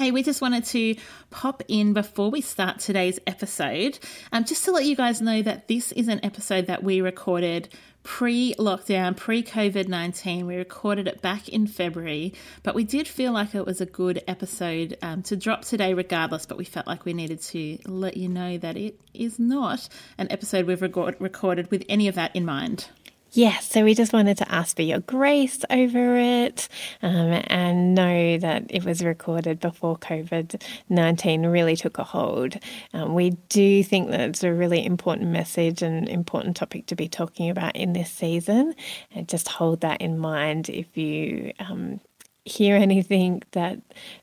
Hey, we just wanted to pop in before we start today's episode, um, just to let you guys know that this is an episode that we recorded pre lockdown, pre COVID 19. We recorded it back in February, but we did feel like it was a good episode um, to drop today, regardless. But we felt like we needed to let you know that it is not an episode we've record- recorded with any of that in mind. Yes, so we just wanted to ask for your grace over it um, and know that it was recorded before COVID 19 really took a hold. Um, we do think that it's a really important message and important topic to be talking about in this season. And just hold that in mind if you. Um, hear anything that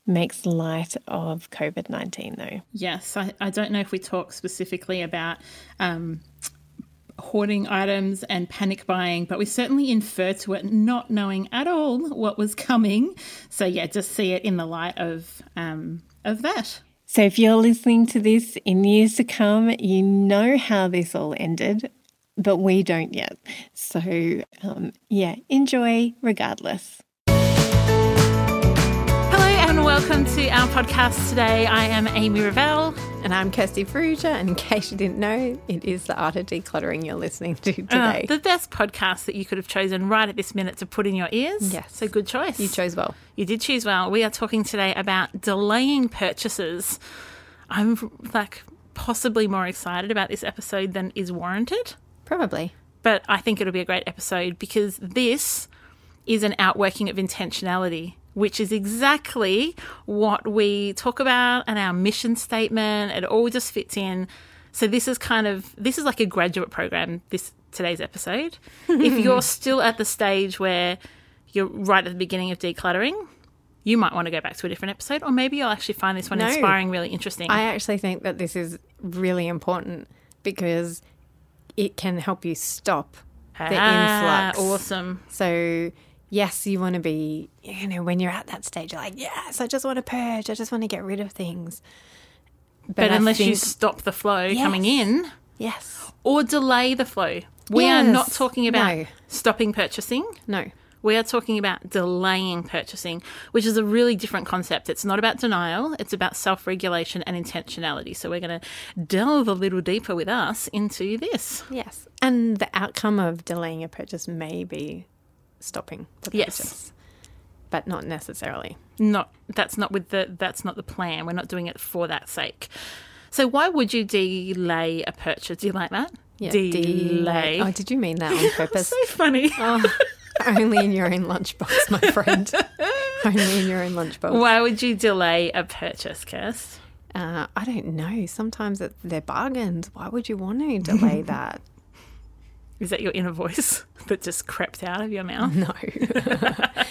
makes light of COVID 19, though. Yes, I, I don't know if we talk specifically about um, hoarding items and panic buying, but we certainly infer to it not knowing at all what was coming. So yeah, just see it in the light of um, of that. So if you're listening to this in years to come, you know how this all ended, but we don't yet. So um, yeah, enjoy regardless. Hello and welcome to our podcast today. I am Amy Revell. And I'm Kirsty Fruja, and in case you didn't know, it is the art of decluttering you're listening to Uh, today. the best podcast that you could have chosen right at this minute to put in your ears. Yes. So good choice. you chose well. You did choose well. We are talking today about delaying purchases. I'm like possibly more excited about this episode than is warranted, Probably. but I think it'll be a great episode because this is an outworking of intentionality, which is exactly what we talk about and our mission statement. It all just fits in. So this is kind of this is like a graduate program. This today's episode. if you're still at the stage where you're right at the beginning of decluttering, you might want to go back to a different episode, or maybe you'll actually find this one No. inspiring, really interesting. I actually think that this is really important because it can help you stop the Ah, influx. Awesome. So, yes, you want to be, you know, when you're at that stage, you're like, yes, I just want to purge. I just want to get rid of things. But, I unless you stop the flow coming in yes, or delay the flow, we are not talking about No. stopping purchasing. no, We are talking about delaying purchasing, which is a really different concept. It's not about denial, it's about self regulation and intentionality. So, we're going to delve a little deeper with us into this. yes. And the outcome of delaying a purchase may be stopping the Yes. purchase, but not necessarily. Not that's not with the that's not the plan. We're not doing it for that sake. So why would you delay a purchase? Do you like that? Yeah, delay. Oh, did you mean that on purpose? so funny. Oh, only in your own lunchbox, my friend. only in your own lunchbox. Why would you delay a purchase, Kirst? Uh, I don't know. Sometimes it, they're bargains. Why would you want to delay that? Is that your inner voice that just crept out of your mouth? No.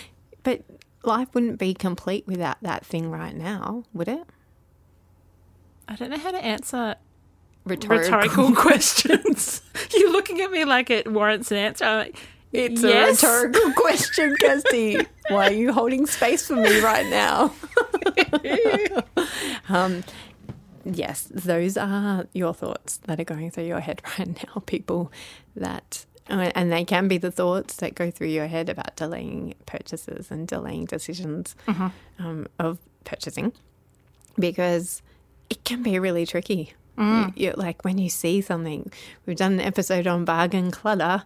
but life wouldn't be complete without that thing right now, would it? I don't know how to answer Rhetorical. rhetorical questions. You're looking at me like it warrants an answer. Like, It's Yes. a rhetorical question, Kirsty. Why are you holding space for me right now? um, yes, those are your thoughts that are going through your head right now, people that. uh, And they can be the thoughts that go through your head about delaying purchases and delaying decisions um, of purchasing because it can be really tricky. You, you- like when you see something, we've done an episode on bargain clutter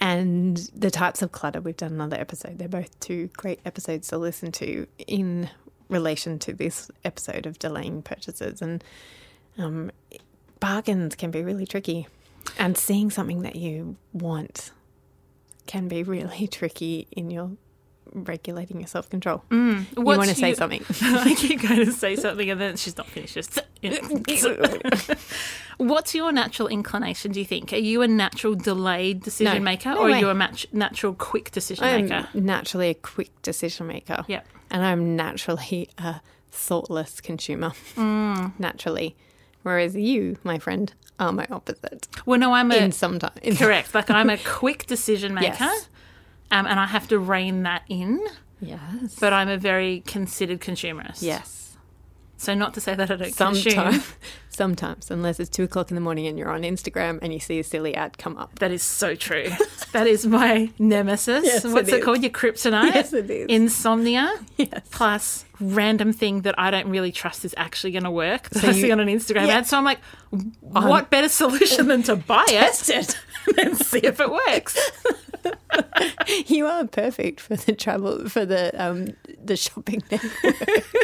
and the types of clutter. We've done another episode. They're both two great episodes to listen to in relation to this episode of delaying purchases. And um, bargains can be really tricky. And seeing something that you want can be really tricky in your regulating your self control. you want to say something. I keep going to say something and then she's not finished. Just What's your natural inclination? Do you think? Are you a natural delayed decision No. maker, No or are you a natural quick decision I'm maker? naturally a quick decision maker. Yep. And I'm naturally a thoughtless consumer. Mm. Naturally. Whereas you, my friend, are my opposite. Well, no, I'm a In some time. in- correct. Like I'm a quick decision maker, Yes. Um, and I have to rein that in. Yes. But I'm a very considered consumerist. yes. So not to say that I don't consume. Sometimes. Sometimes. Unless it's two o'clock in the morning and you're on Instagram and you see a silly ad come up. That is so true. that is my nemesis. Yes, What's it called? Your kryptonite? Yes, it is. Insomnia. Yes. Plus random thing that I don't really trust is actually going to work So I see on an Instagram Yeah. ad. So I'm like, what better solution than to buy it Test it. and see if it works? You are perfect for the travel for the um the shopping network.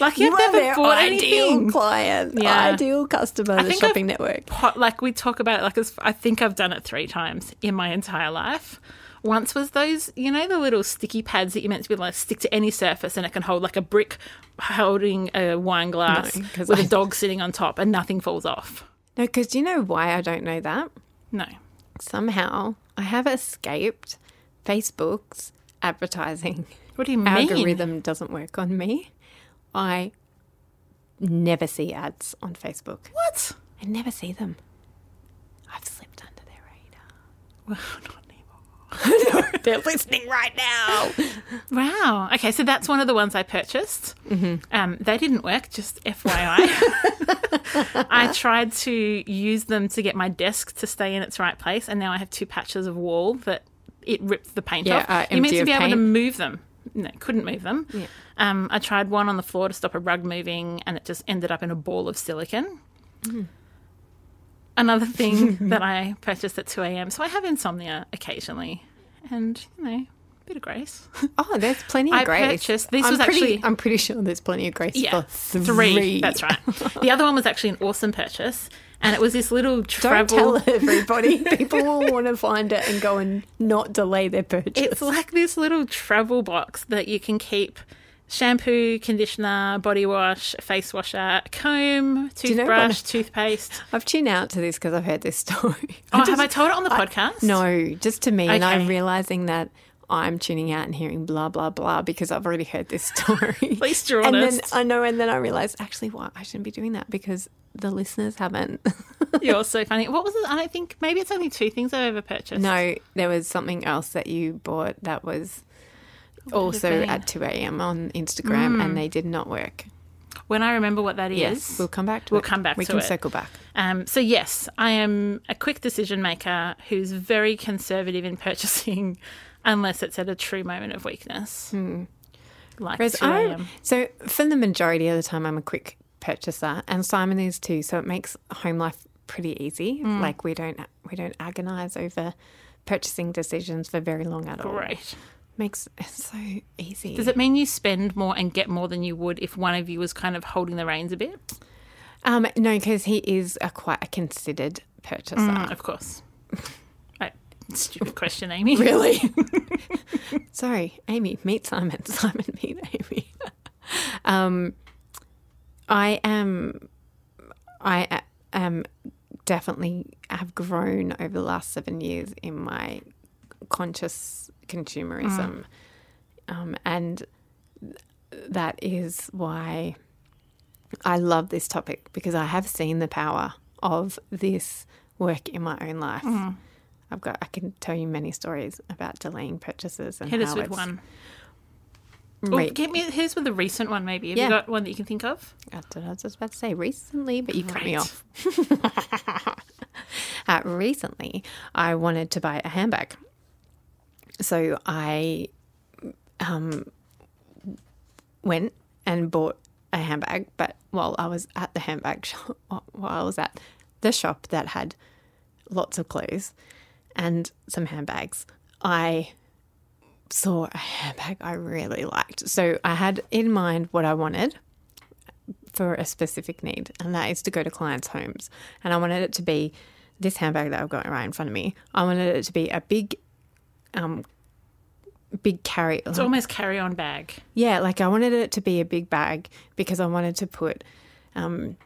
Like You you've are never bought ideal anything. client, Yeah. ideal customer, the shopping I've- network. Like we talk about it like I think I've done it three times in my entire life. Once was those, you know, the little sticky pads that you're meant to be like stick to any surface and it can hold like a brick holding a wine glass No, with I- a dog sitting on top and nothing falls off. No, because do you know why I don't know that? No. Somehow I have escaped Facebook's advertising What do you mean? algorithm doesn't work on me. I never see ads on Facebook. What? I never see them. I've slipped under their Well, not radar. They're listening right now. Wow. Okay, so that's one of the ones I purchased. Mm-hmm. Um, they didn't work, just FYI. I tried to use them to get my desk to stay in its right place, and now I have two patches of wall that it ripped the paint Yeah, off. uh, you meant to be able to move them. No, couldn't move them. Um, I tried one on the floor to stop a rug moving, and it just ended up in a ball of silicon. Mm. Another thing that I purchased at 2 a.m. So I have insomnia occasionally, and, you know, a bit of grace. Oh, there's plenty of I grace. purchased- this I'm was pretty, actually- I'm pretty sure there's plenty of grace Yeah, for three. That's right. The other one was actually an awesome purchase, and it was this little travel. Don't tell everybody. People will want to find it and go and not delay their purchase. It's like this little travel box that you can keep shampoo, conditioner, body wash, face washer, comb, you know toothbrush, toothpaste. I've tuned out to this because I've heard this story. Oh, just- have I told it on the podcast? No, just to me, and I'm realizing that I'm tuning out and hearing blah blah blah because I've already heard this story. At least you're and honest. then I know, and then I realized actually, what I shouldn't be doing that because the listeners haven't. You're so funny. What was it? I don't think maybe it's only two things I've ever purchased. no, there was something else that you bought that was also at 2 a.m. on Instagram, and they did not work. When I remember what that is, Yes, we'll come back to We'll it. come back We to can it. circle back. Um, so yes, I am a quick decision maker who's very conservative in purchasing, unless it's at a true moment of weakness, like Whereas two a.m. so for the majority of the time, I'm a quick purchaser, and Simon is too. So it makes home life pretty easy. Mm. Like we don't we don't agonize over purchasing decisions for very long at all. Great. Makes it so easy. Does it mean you spend more and get more than you would if one of you was kind of holding the reins a bit? Um, no, because he is a quite a considered purchaser. Mm, of course. Right. Stupid question, Amy. Really? Sorry, Amy, meet Simon. Simon, meet Amy. um, I am, I am definitely have grown over the last seven years in my conscious consumerism, um, and th- that is why I love this topic because I have seen the power of this work in my own life. I've got I can tell you many stories about delaying purchases and Hit us how with one. Right. get me us with a recent one, maybe. Have Yeah. you got one that you can think of? What I was just about to say recently, but you cut me off. uh, recently, I wanted to buy a handbag. So I um, went and bought a handbag, but while I was at the handbag shop, while I was at the shop that had lots of clothes and some handbags, I saw a handbag I really liked. So I had in mind what I wanted for a specific need, and that is to go to clients' homes. And I wanted it to be this handbag that I've got right in front of me. I wanted it to be a big, um, big carry. It's almost carry on bag. Yeah, like I wanted it to be a big bag because I wanted to put. Um,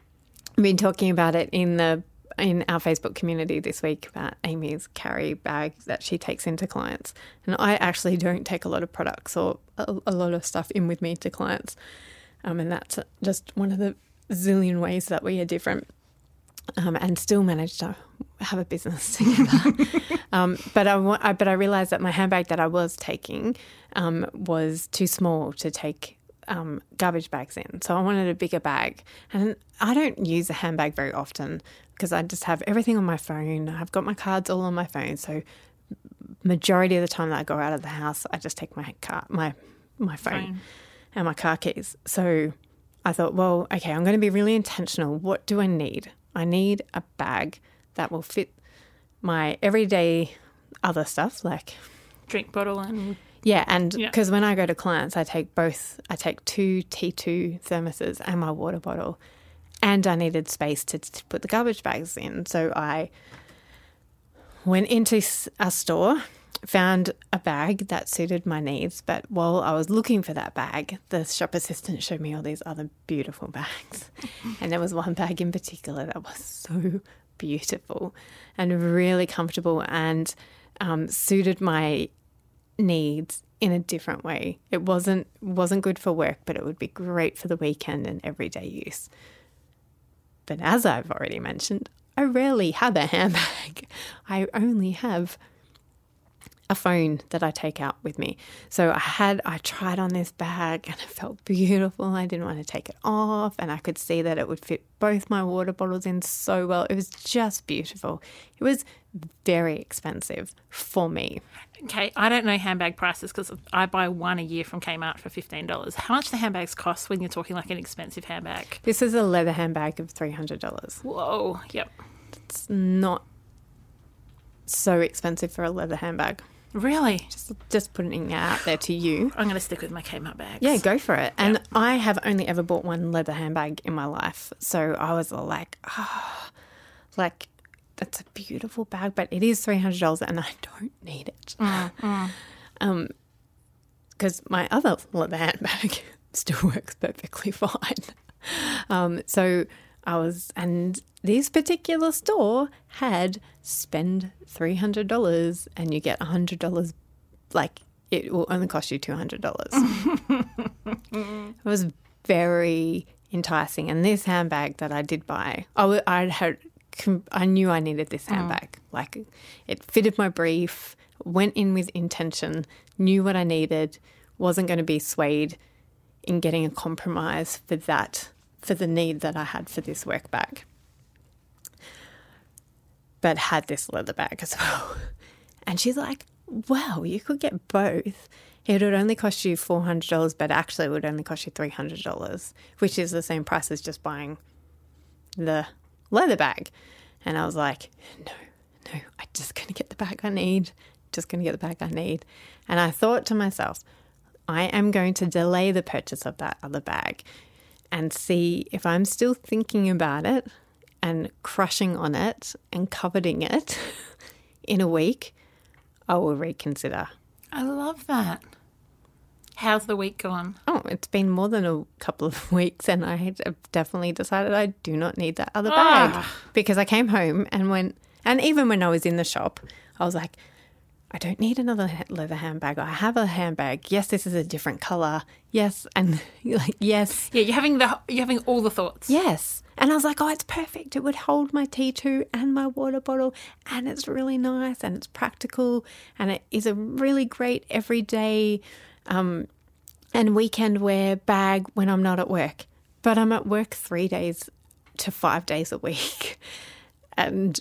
I've been talking about it in the in our Facebook community this week about Amy's carry bag that she takes into clients, and I actually don't take a lot of products or a, a lot of stuff in with me to clients, um, and that's just one of the zillion ways that we are different, um, and still managed to have a business together. um, but I, I but I realized that my handbag that I was taking um, was too small to take um, garbage bags in. So I wanted a bigger bag. And I don't use a handbag very often because I just have everything on my phone. I've got my cards all on my phone. So majority of the time that I go out of the house, I just take my car, my my phone, Phone. and my car keys. So I thought, well, okay, I'm going to be really intentional. What do I need? I need a bag that will fit my everyday other stuff like Drink bottle and yeah, and Yeah. because when I go to clients, I take both. I take two T2 thermoses and my water bottle, and I needed space to, to put the garbage bags in. So I went into a store, found a bag that suited my needs. But while I was looking for that bag, the shop assistant showed me all these other beautiful bags, and there was one bag in particular that was so beautiful and really comfortable and um, suited my needs in a different way. It wasn't wasn't good for work, but it would be great for the weekend and everyday use. But as I've already mentioned, I rarely have a handbag. I only have a phone that I take out with me. So I had I tried on this bag and it felt beautiful. I didn't want to take it off and I could see that it would fit both my water bottles in so well. It was just beautiful. It was very expensive for me. Okay, I don't know handbag prices because I buy one a year from Kmart for fifteen dollars. How much do handbags cost when you're talking like an expensive handbag? This is a leather handbag of $300. Whoa, yep. It's not so expensive for a leather handbag. Really? Just, just putting it out there to you. I'm going to stick with my Kmart bags. Yeah, go for it. And I have only ever bought one leather handbag in my life. So I was like, ah, like, that's a beautiful bag, but it is $300 and I don't need it. Um, because my other leather handbag still works perfectly fine. Um, so I was, and this particular store had spend $300 and you get $100, like, it will only cost you $200. It was very enticing. And this handbag that I did buy, I, I had, I knew I needed this mm. handbag. Like it fitted my brief, went in with intention, knew what I needed, wasn't going to be swayed in getting a compromise for that, for the need that I had for this work bag. But had this leather bag as well. And she's like, well, you could get both. It would only cost you $400, but actually it would only cost you $300, which is the same price as just buying the leather bag. And I was like, no, no, I'm just going to get the bag I need. Just going to get the bag I need. And I thought to myself, I am going to delay the purchase of that other bag and see if I'm still thinking about it and crushing on it and coveting it in a week, I will reconsider. I love that. How's the week gone? Oh, it's been more than a couple of weeks, and I have definitely decided I do not need that other Ah. bag because I came home and went, and even when I was in the shop, I was like, I don't need another leather handbag. I have a handbag. Yes, this is a different color. Yes, and like yes, yeah, you're having the you're having all the thoughts. Yes, and I was like, oh, it's perfect. It would hold my tea too and my water bottle, and it's really nice and it's practical, and it is a really great everyday um, and weekend wear bag when I'm not at work. But I'm at work three days to five days a week, and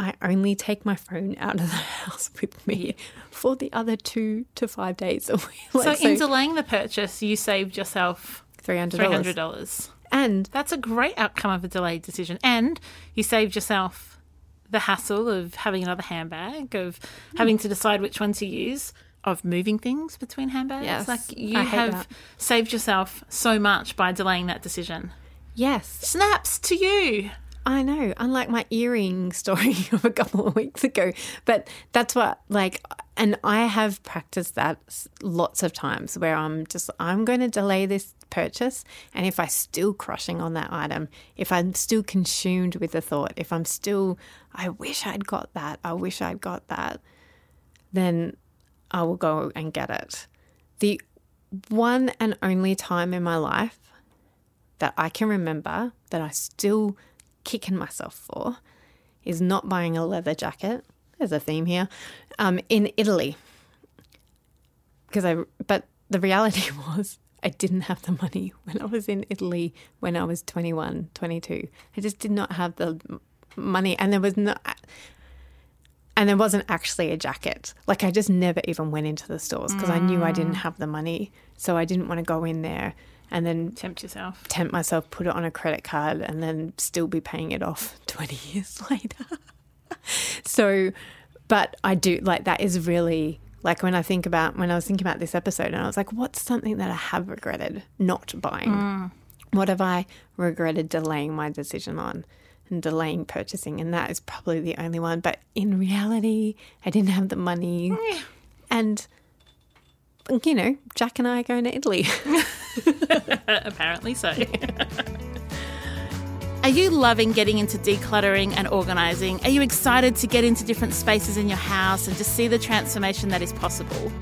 I only take my phone out of the house with me for the other two to five days a week. Like, so, in delaying the purchase, you saved yourself $300. $300. And that's a great outcome of a delayed decision. And you saved yourself the hassle of having another handbag, of hmm. having to decide which one to use, of moving things between handbags. Yes, like you have that. saved yourself so much by delaying that decision. Yes. Snaps to you. I know, unlike my earring story of a couple of weeks ago. But that's what, like, and I have practiced that lots of times where I'm just, I'm going to delay this purchase. And if I'm still crushing on that item, if I'm still consumed with the thought, if I'm still, I wish I'd got that, I wish I'd got that, then I will go and get it. The one and only time in my life that I can remember that I still kicking myself for is not buying a leather jacket. There's a theme here. Um, in Italy, because I. But the reality was I didn't have the money when I was in Italy when I was 21, 22. I just did not have the money, and there was no. And there wasn't actually a jacket. Like I just never even went into the stores because mm. I knew I didn't have the money. So I didn't want to go in there and then tempt yourself, tempt myself, put it on a credit card, and then still be paying it off 20 years later. so, but I do like that is really like when I think about when I was thinking about this episode, and I was like, what's something that I have regretted not buying? Mm. What have I regretted delaying my decision on? and delaying purchasing, and that is probably the only one. But in reality, I didn't have the money, and you know, Jack and I are going to Italy. Apparently so. Are you loving getting into decluttering and organising? Are you excited to get into different spaces in your house and just see the transformation that is possible?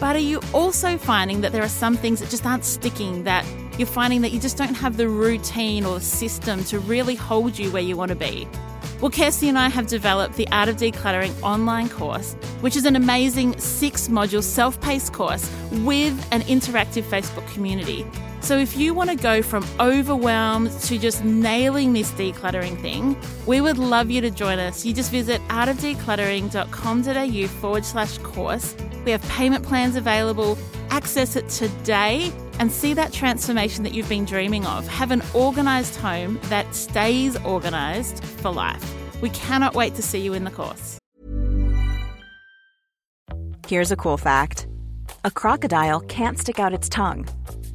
But are you also finding that there are some things that just aren't sticking, that you're finding that you just don't have the routine or system to really hold you where you want to be? Well, Kirsty and I have developed the Art of Decluttering online course, which is an amazing six module self paced course with an interactive Facebook community. So, if you want to go from overwhelmed to just nailing this decluttering thing, we would love you to join us. You just visit artofdecluttering.com.au forward slash course. We have payment plans available. Access it today and see that transformation that you've been dreaming of. Have an organised home that stays organised for life. We cannot wait to see you in the course. Here's a cool fact a crocodile can't stick out its tongue.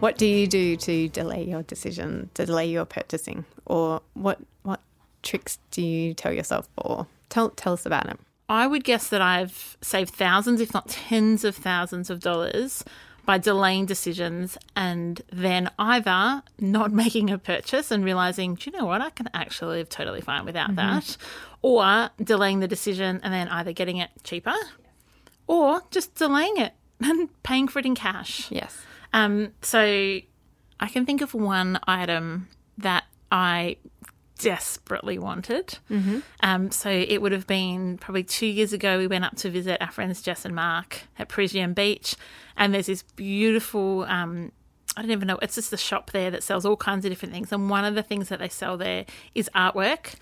What do you do to delay your decision, to delay your purchasing? Or what what tricks do you tell yourself for? Tell tell us about it. I would guess that I've saved thousands, if not tens of thousands of dollars by delaying decisions and then either not making a purchase and realizing, do you know what, I can actually live totally fine without mm-hmm. that, or delaying the decision and then either getting it cheaper or just delaying it and paying for it in cash. Yes. Um, so I can think of one item that I desperately wanted. Um, so it would have been probably two years ago. We went up to visit our friends Jess and Mark at Peregian Beach, and there's this beautiful. Um, I don't even know. It's just a shop there that sells all kinds of different things, and one of the things that they sell there is artwork.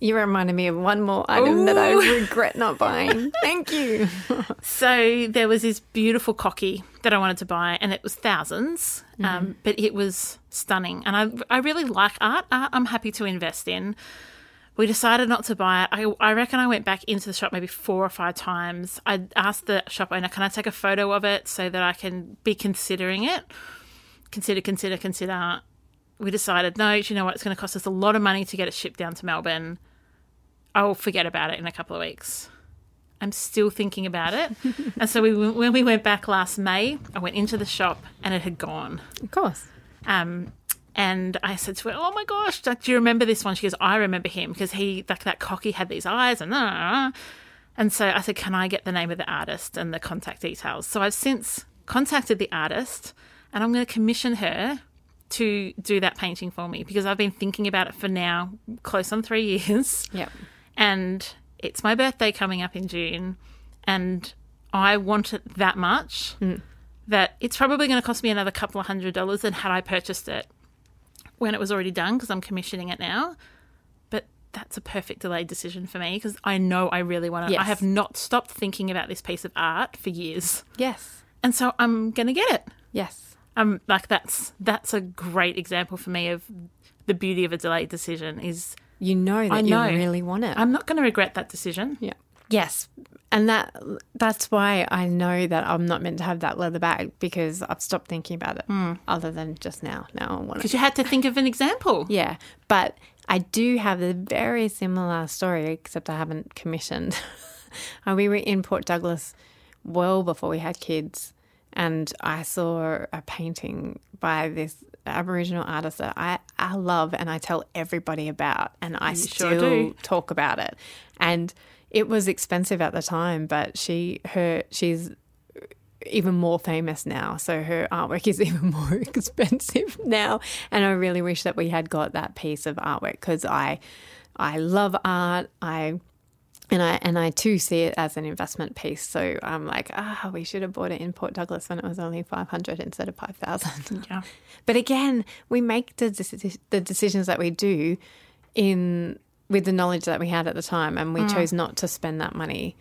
You reminded me of one more item that I regret not buying. Thank you. So there was this beautiful cocky that I wanted to buy, and it was 1000s um, but it was stunning. And I, I really like art. Art I'm happy to invest in. We decided not to buy it. I, I reckon I went back into the shop maybe four or five times. I asked the shop owner, can I take a photo of it so that I can be considering it? Consider, consider, consider. We decided, no, do you know what? It's going to cost us a lot of money to get it shipped down to Melbourne. I'll forget about it in a couple of weeks. I'm still thinking about it. and so we, when we went back last May, I went into the shop and it had gone. Of course. Um, and I said to her, "Oh my gosh, do you remember this one?" She goes, "I remember him because he like that cocky had these eyes and uh, and so I said, "Can I get the name of the artist and the contact details?" So I've since contacted the artist, and I'm going to commission her to do that painting for me because I've been thinking about it for now close on three years Yep. and it's my birthday coming up in June, and I want it that much mm. that it's probably going to cost me another couple of hundred dollars than had I purchased it when it was already done because I'm commissioning it now. But that's a perfect delayed decision for me because I know I really want to. I have not stopped thinking about this piece of art for years, Yes. and so I'm going to get it. Yes. Um, like that's that's a great example for me of the beauty of a delayed decision is You know that I know. you really want it. I'm not going to regret that decision. Yeah. Yes. And that that's why I know that I'm not meant to have that leather bag because I've stopped thinking about it other than just now. Now I want it. Because you had to think of an example. Yeah. But I do have a very similar story, except I haven't commissioned. Uh, we were in Port Douglas well before we had kids, and I saw a painting by this Aboriginal artist that I, I love and I tell everybody about, and I You still sure talk about it. And it was expensive at the time, but she her she's even more famous now. So her artwork is even more expensive now. And I really wish that we had got that piece of artwork because I I love art. I and I and I too see it as an investment piece. So I'm like, ah, we should have bought it in Port Douglas when it was only five hundred instead of five thousand. Yeah. But again, we make the deci- the decisions that we do in with the knowledge that we had at the time, and we chose not to spend that money.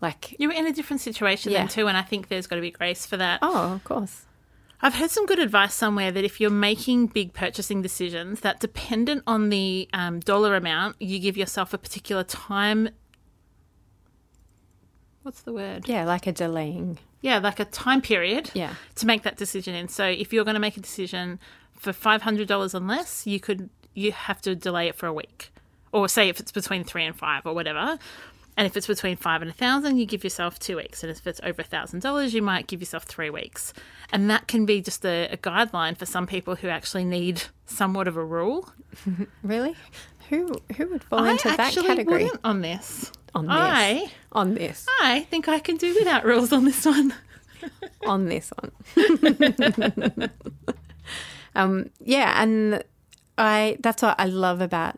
Like, You were in a different situation Yeah. then too, and I think there's got to be grace for that. oh, of course. I've heard some good advice somewhere that if you're making big purchasing decisions, that dependent on the um, dollar amount, you give yourself a particular time. What's the word? Yeah, like a delaying. Yeah, like a time period Yeah. to make that decision in. So if you're going to make a decision for five hundred dollars and less, you could you have to delay it for a week, or say if it's between three and five or whatever. And if it's between five and a thousand, you give yourself two weeks. And if it's over a thousand dollars, you might give yourself three weeks. And that can be just a, a guideline for some people who actually need somewhat of a rule. Really? Who who would fall I into that category? on this. On this. I On this. I think I can do without rules on this one. on this one. um, yeah, and I that's what I love about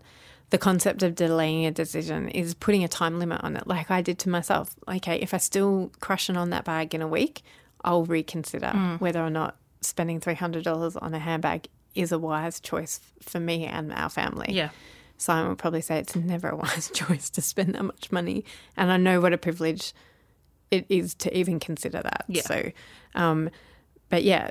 the concept of delaying a decision is putting a time limit on it. Like I did to myself. Okay, if I still crushing on that bag in a week, I'll reconsider whether or not spending three hundred dollars on a handbag is a wise choice for me and our family. Yeah. Simon would probably say it's never a wise choice to spend that much money. And I know what a privilege it is to even consider that. Yeah. So, um, but yeah,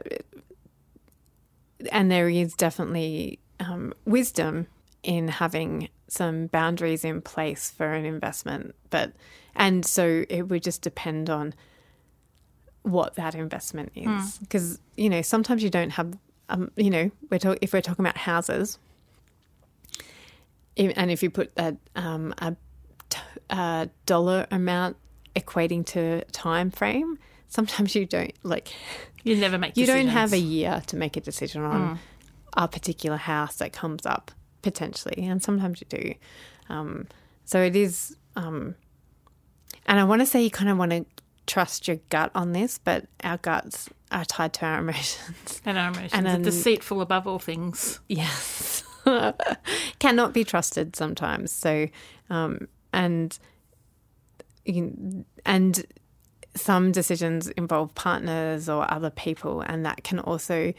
and there is definitely um, wisdom in having some boundaries in place for an investment. But, and so it would just depend on what that investment is. Because, you know, sometimes you don't have, um, you know, we're talk- if we're talking about houses, and if you put a, um, a, t- a dollar amount equating to time frame, sometimes you don't like You never make. you don't have a year to make a decision on a particular house that comes up potentially, and sometimes you do. Um, so it is, um, and I want to say you kind of want to trust your gut on this, but our guts are tied to our emotions. and our emotions. And are deceitful above all things. Yes. Cannot be trusted sometimes. So, um, and you- and some decisions involve partners or other people, and that can also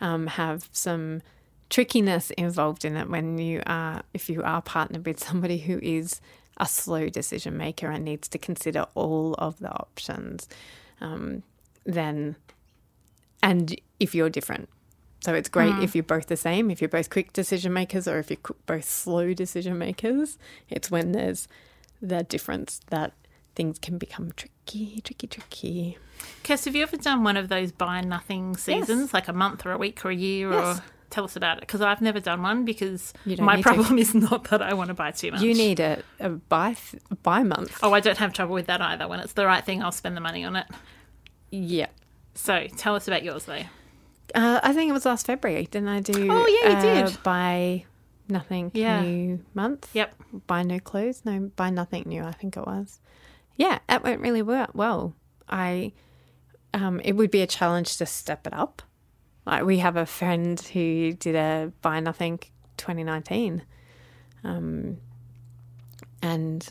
um, have some trickiness involved in it when you are if you are partnered with somebody who is a slow decision maker and needs to consider all of the options. Um, then and if you're different. So it's great if you're both the same, if you're both quick decision makers or if you're both slow decision makers. It's when there's the difference that things can become tricky, tricky, tricky. Kirst, have you ever done one of those buy nothing seasons, like a month or a week or a year? Yes. Or tell us about it because I've never done one because my need to. problem is not that I want to buy too much. You need a, a buy, th- buy month. Oh, I don't have trouble with that either. When it's the right thing, I'll spend the money on it. Yeah. So tell us about yours though. Uh, I think it was last February. Didn't I do? Oh, yeah, you uh, did. Buy nothing Yeah. new month. Yep. Buy no clothes. No, buy nothing new. I think it was. Yeah, that went really. Well, I. Um, it would be a challenge to step it up. Like we have a friend who did a buy nothing 2019, um, and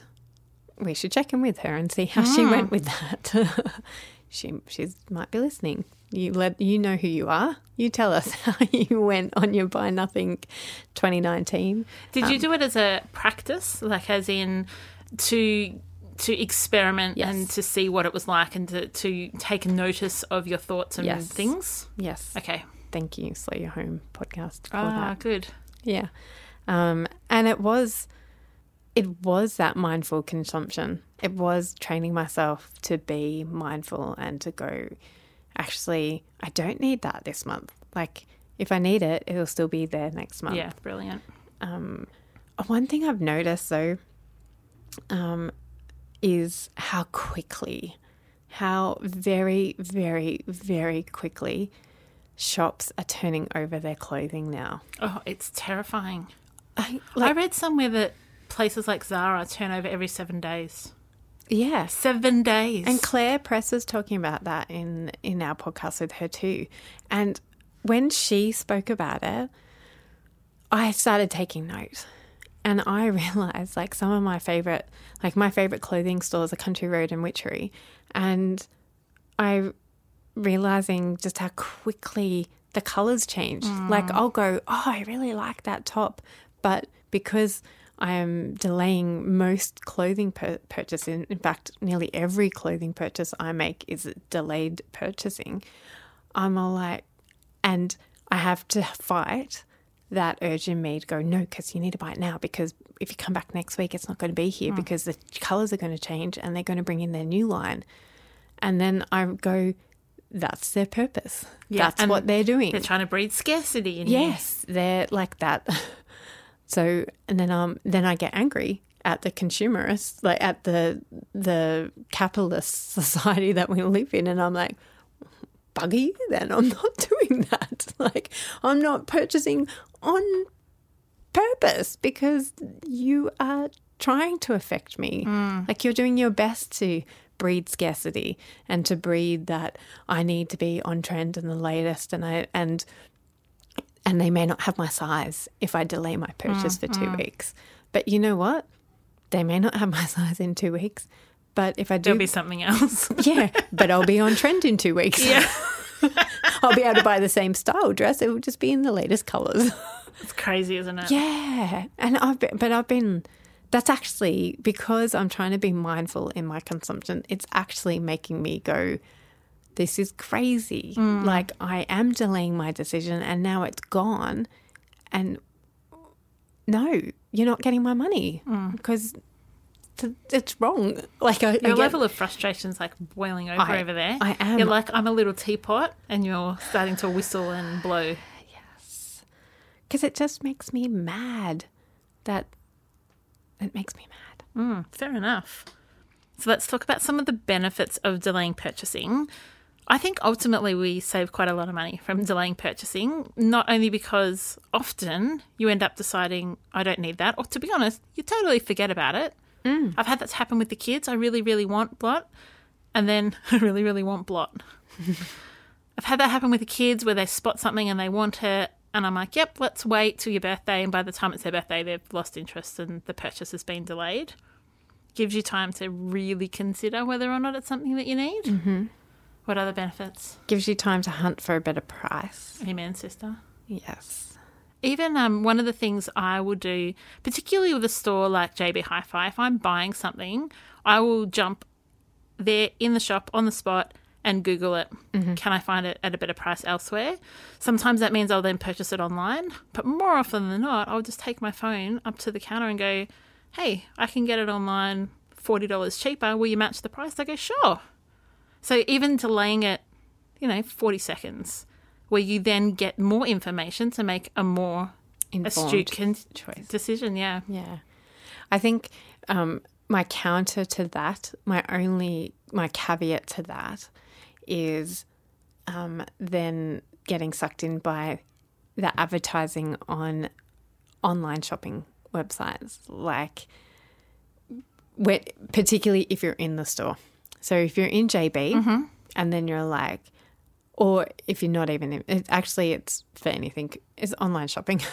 we should check in with her and see how she went with that. she she's might be listening. You let you know who you are. You tell us how you went on your buy nothing 2019. Did Um, you do it as a practice, like as in to to experiment Yes. and to see what it was like and to, to take notice of your thoughts and Yes. things? Yes. Okay. Thank you, Slow Your Home podcast for Ah, that. good. Yeah. Um, and it was it was that mindful consumption. It was training myself to be mindful and to go, actually, I don't need that this month. Like if I need it, it'll still be there next month. Yeah, brilliant. Um, one thing I've noticed though um, is how quickly, how very, very, very quickly shops are turning over their clothing now. Oh, it's terrifying. I, I read somewhere that places like Zara turn over every seven days. Yeah, Seven days. And Claire Press was talking about that in in our podcast with her too. And when she spoke about it, I started taking note. And I realized like some of my favorite like my favorite clothing stores are Country Road and Witchery. And I realizing just how quickly the colors change. Mm. Like I'll go, "Oh, I really like that top." But because I am delaying most clothing pur- purchase. In, in fact, nearly every clothing purchase I make is delayed purchasing. I'm all like, and I have to fight that urge in me to go, no, because you need to buy it now. Because if you come back next week, it's not going to be here because the colors are going to change and they're going to bring in their new line. And then I go, that's their purpose. Yeah, that's what they're doing. They're trying to breed scarcity in here. Yes, they're like that. so, and then um, then I get angry at the consumerists, like at the the capitalist society that we live in, and I'm like, bugger you. Then I'm not doing that. Like, I'm not purchasing on purpose because you are trying to affect me. Mm. Like, you're doing your best to breed scarcity and to breed that I need to be on trend and the latest and I and and they may not have my size if I delay my purchase for 2 mm-hmm. weeks. But you know what? They may not have my size in 2 weeks. But if I do There'll be something else. yeah, but I'll be on trend in 2 weeks. yeah. I'll be able to buy the same style dress. It will just be in the latest colors. It's crazy, isn't it? Yeah, and I've been, but I've been. That's actually because I'm trying to be mindful in my consumption. It's actually making me go. This is crazy. Mm. Like I am delaying my decision, and now it's gone. And no, you're not getting my money mm. because th- it's wrong. Like I, I Your get- level of frustration is like boiling over I- over there. I am. You're like, I'm a little teapot, and you're starting to whistle and blow. Yes, because it just makes me mad that it makes me mad mm, Fair enough. So let's talk about some of the benefits of delaying purchasing. I think ultimately we save quite a lot of money from delaying purchasing, not only because often you end up deciding, I don't need that, or to be honest, you totally forget about it. I've had that happen with the kids. I really, really want blot, and then I really, really want blot. I've had that happen with the kids where they spot something and they want it, and I'm like, yep, let's wait till your birthday. And by the time it's their birthday, they've lost interest and the purchase has been delayed. Gives you time to really consider whether or not it's something that you need. Mm-hmm. What other benefits? Gives you time to hunt for a better price. Amen, sister. Yes. Even um, one of the things I will do, particularly with a store like JB Hi-Fi, if I'm buying something, I will jump there in the shop on the spot and Google it. Can I find it at a better price elsewhere? Sometimes that means I'll then purchase it online, but more often than not, I'll just take my phone up to the counter and go, "Hey, I can get it online, forty dollars cheaper. Will you match the price?" They go, "Sure." So even delaying it, you know, forty seconds, where you then get more information to make a more astute con- choice. decision. Yeah. Yeah. I think um, my counter to that, my only, my caveat to that is um, then getting sucked in by the advertising on online shopping websites, like particularly if you're in the store. So if you're in JB and then you're like, or if you're not even it, actually, it's for anything, it's online shopping.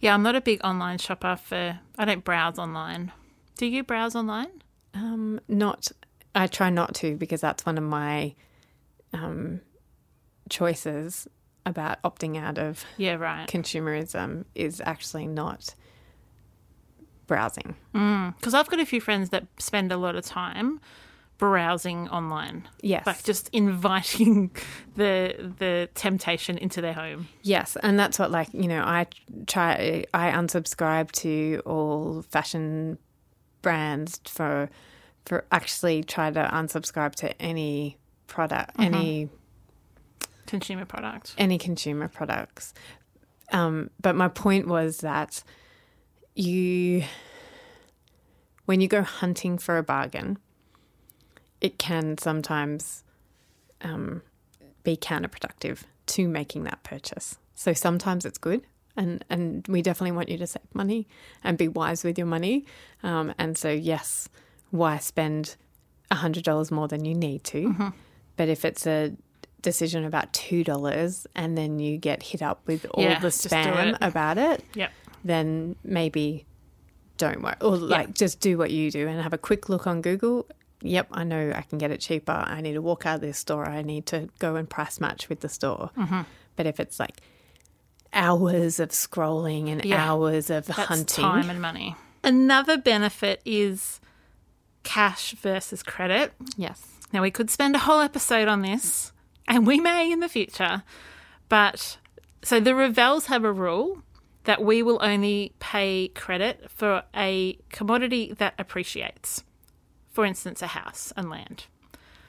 Yeah, I'm not a big online shopper for I don't browse online. Do you browse online? Um, not. I try not to because that's one of my um, choices about opting out of Yeah, right. consumerism is actually not browsing. Because I've got a few friends that spend a lot of time browsing online. Yes. Like just inviting the the temptation into their home. Yes, and that's what like you know I try I unsubscribe to all fashion brands for for actually try to unsubscribe to any product any Consumer product. any consumer products. Um, but my point was that you, when you go hunting for a bargain, it can sometimes um, be counterproductive to making that purchase. So sometimes it's good. And, and we definitely want you to save money and be wise with your money. Um, and so, yes, why spend $100 more than you need to? But if it's a decision about $2 and then you get hit up with all Yeah, the spam it. about it, Yep. then maybe don't worry. Or like just do what you do and have a quick look on Google. Yep, I know I can get it cheaper. I need to walk out of this store. I need to go and price match with the store. Mm-hmm. But if it's like hours of scrolling and Yeah, hours of hunting, time and money. Another benefit is cash versus credit. yes, Now, we could spend a whole episode on this, and we may in the future, but so the Revels have a rule that we will only pay credit for a commodity that appreciates. For instance, a house and land.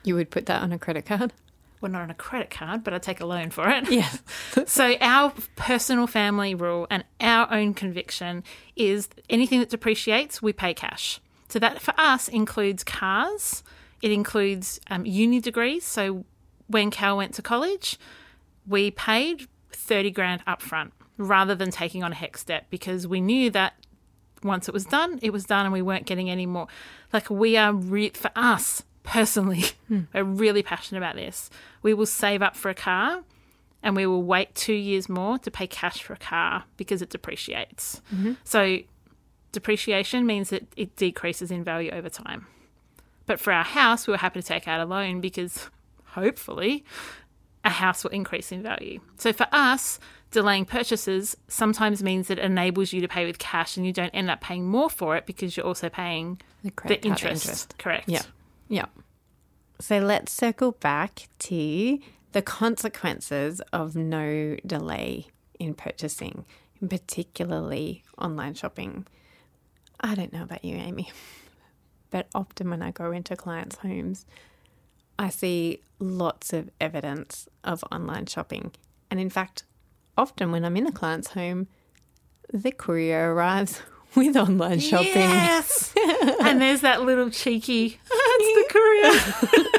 you would put that on a credit card. Well, not on a credit card, but I take a loan for it. Yes. so our personal family rule and our own conviction is anything that depreciates, we pay cash. So that for us includes cars. It includes um, uni degrees. So when Cal went to college, we paid 30 grand upfront rather than taking on a HECS debt because we knew that once it was done, it was done and we weren't getting any more. Like we are, re- for us personally, hmm. we're really passionate about this. We will save up for a car and we will wait two years more to pay cash for a car because it depreciates. Mm-hmm. So depreciation means that it decreases in value over time. But for our house, we were happy to take out a loan because hopefully a house will increase in value. So for us, delaying purchases sometimes means that it enables you to pay with cash and you don't end up paying more for it because you're also paying The the, interest. interest. Correct. Yeah. Yeah. So let's circle back to the consequences of no delay in purchasing, particularly online shopping. I don't know about you, Amy, but often when I go into clients' homes, I see lots of evidence of online shopping. And in fact, often when I'm in a client's home, the courier arrives with online shopping. Yes. and there's that little cheeky, it's the courier.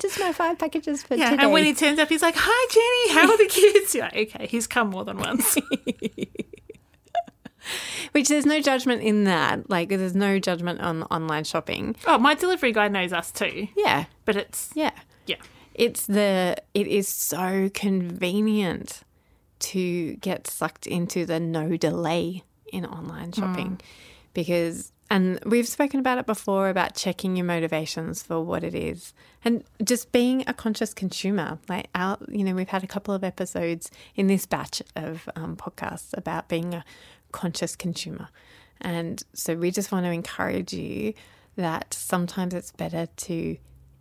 Just my five packages for Yeah, today. and when he turns up, he's like, "Hi, Jenny. How are the kids?" You're like, okay, he's come more than once. Which there's no judgment in that. Like there's no judgment on online shopping. oh, my delivery guy knows us too, Yeah. but it's Yeah. yeah, It's the it is so convenient to get sucked into the no delay in online shopping because and we've spoken about it before about checking your motivations for what it is and just being a conscious consumer. Like our you know we've had a couple of episodes in this batch of um, podcasts about being a conscious consumer. And so we just want to encourage you that sometimes it's better to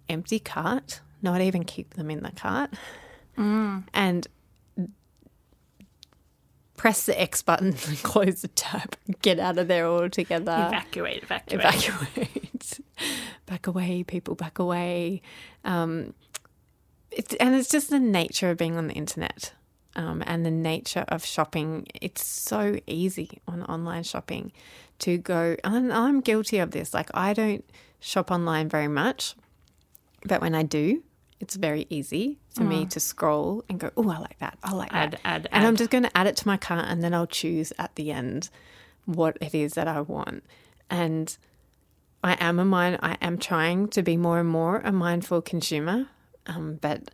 empty cart not even keep them in the cart and press the X button and close the tab, get out of there altogether. evacuate, evacuate. Evacuate. back away, people, back away. Um, it's, and it's just the nature of being on the internet um, and the nature of shopping. It's so easy on online shopping to go, and I'm guilty of this. Like, I don't shop online very much, but when I do, it's very easy for me to scroll and go, oh, I like that. I like Add, that. add, and I'm just going to add it to my cart and then I'll choose at the end what it is that I want. And I am a mind, I am trying to be more and more a mindful consumer, um, but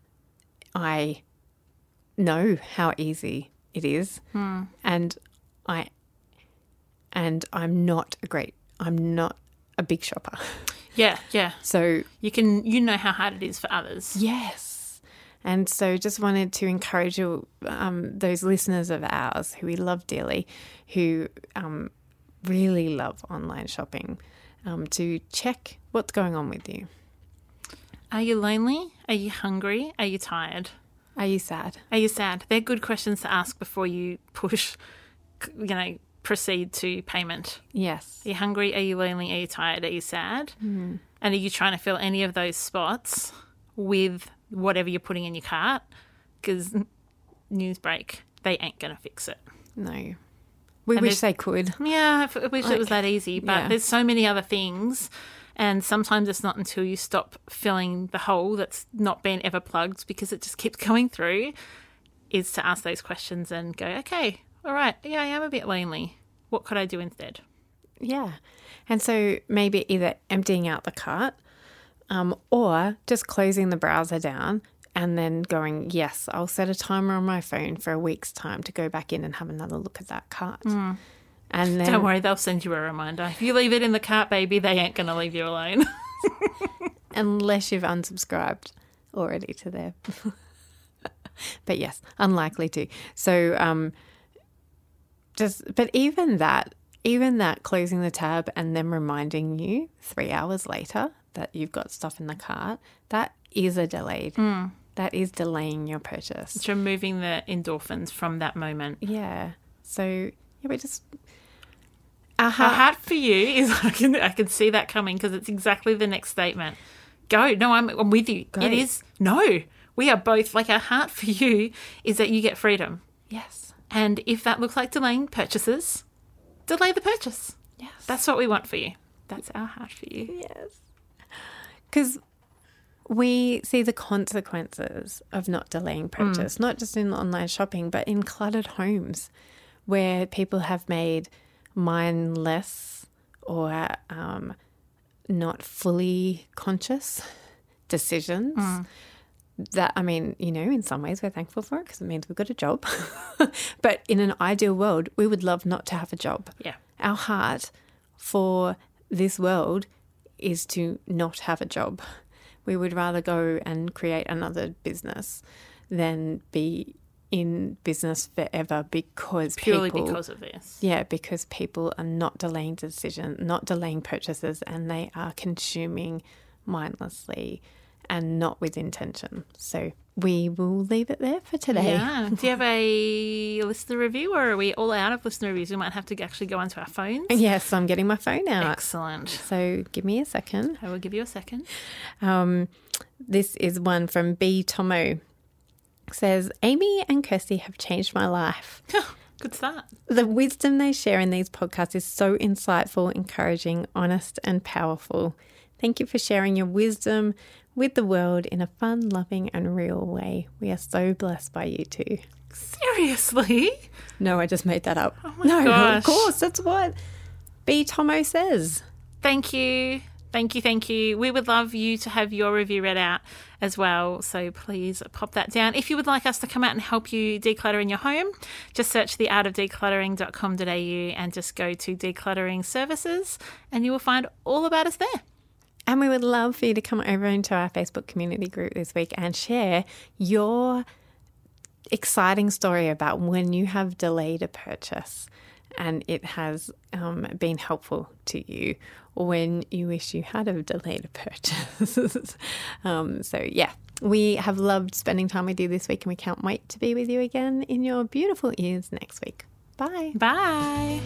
I know how easy it is. And I, and I'm not a great, I'm not a big shopper. Yeah, yeah. So You can you know how hard it is for others. Yes. And so just wanted to encourage you, um, those listeners of ours who we love dearly, who um, really love online shopping, um, to check what's going on with you. Are you lonely? Are you hungry? Are you tired? Are you sad? Are you sad? They're good questions to ask before you push, you know, proceed to payment. Yes. Are you hungry? Are you lonely? Are you tired? Are you sad? Mm. And are you trying to fill any of those spots with whatever you're putting in your cart? Because news break, they ain't going to fix it. No. We And wish they could. Yeah, I wish it was that easy, but yeah. there's so many other things. And sometimes it's not until you stop filling the hole that's not been ever plugged because it just keeps going through, is to ask those questions and go, okay, all right, yeah, I am a bit lonely. What could I do instead? Yeah. And so maybe either emptying out the cart um, or just closing the browser down and then going, yes, I'll set a timer on my phone for a week's time to go back in and have another look at that cart. And then Don't worry, they'll send you a reminder. If you leave it in the cart, baby, they ain't going to leave you alone. unless you've unsubscribed already to their. but yes, unlikely to. So, um, just but even that, even that closing the tab and then reminding you three hours later that you've got stuff in the cart, that is a delayed. Hmm. That is delaying your purchase. it's removing the endorphins from that moment. Yeah. So yeah, we just. Our A heart, for you is I can I can see that coming because it's exactly the next statement. Go. No, I'm I'm with you. It is no. We are both like our heart for you is that you get freedom. Yes. And if that looks like delaying purchases, delay the purchase. Yes. That's what we want for you. That's our heart for you. Yes. Because we see the consequences of not delaying purchase, not just in online shopping, but in cluttered homes where people have made mindless or um, not fully conscious decisions. That, I mean, you know, in some ways we're thankful for it because it means we've got a job. but in an ideal world, we would love not to have a job Yeah. our heart for this world is to not have a job. We would rather go and create another business than be in business forever because Purely people, because of this. yeah, because people are not delaying decisions, not delaying purchases, and they are consuming mindlessly and not with intention. So we will leave it there for today. Yeah. Do you have a listener review or are we all out of listener reviews? We might have to actually go onto our phones. Yes, I'm getting my phone out. Excellent. So give me a second. I will give you a second. Um, this is one from Bthommo. Says Amy and Kirsty have changed my life. Good start. The wisdom they share in these podcasts is so insightful, encouraging, honest, and powerful. Thank you for sharing your wisdom with the world in a fun, loving, and real way. We are so blessed by you too. Seriously? No, I just made that up. Oh my no, gosh. of course, that's what Bthommo says. Thank you. Thank you, thank you. We would love you to have your review read out as well. So please pop that down. If you would like us to come out and help you declutter in your home, just search the art of decluttering.com.au and just go to decluttering services and you will find all about us there. And we would love for you to come over into our Facebook community group this week and share your exciting story about when you have delayed a purchase and it has um, been helpful to you, or when you wish you had have delayed a purchase. um, so, yeah, we have loved spending time with you this week and we can't wait to be with you again in your beautiful ears next week. Bye. Bye.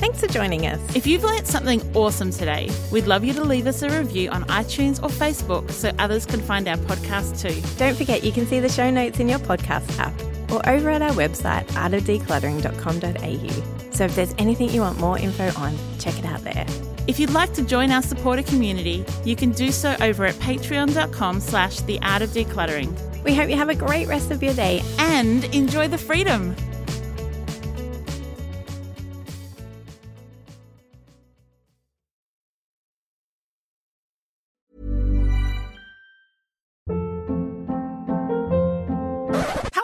Thanks for joining us. If you've learnt something awesome today, we'd love you to leave us a review on iTunes or Facebook so others can find our podcast too. Don't forget you can see the show notes in your podcast app or over at our website, artofdecluttering.com.au. So if there's anything you want more info on, check it out there. If you'd like to join our supporter community, you can do so over at patreon.com slash the art of decluttering. We hope you have a great rest of your day. And enjoy the freedom.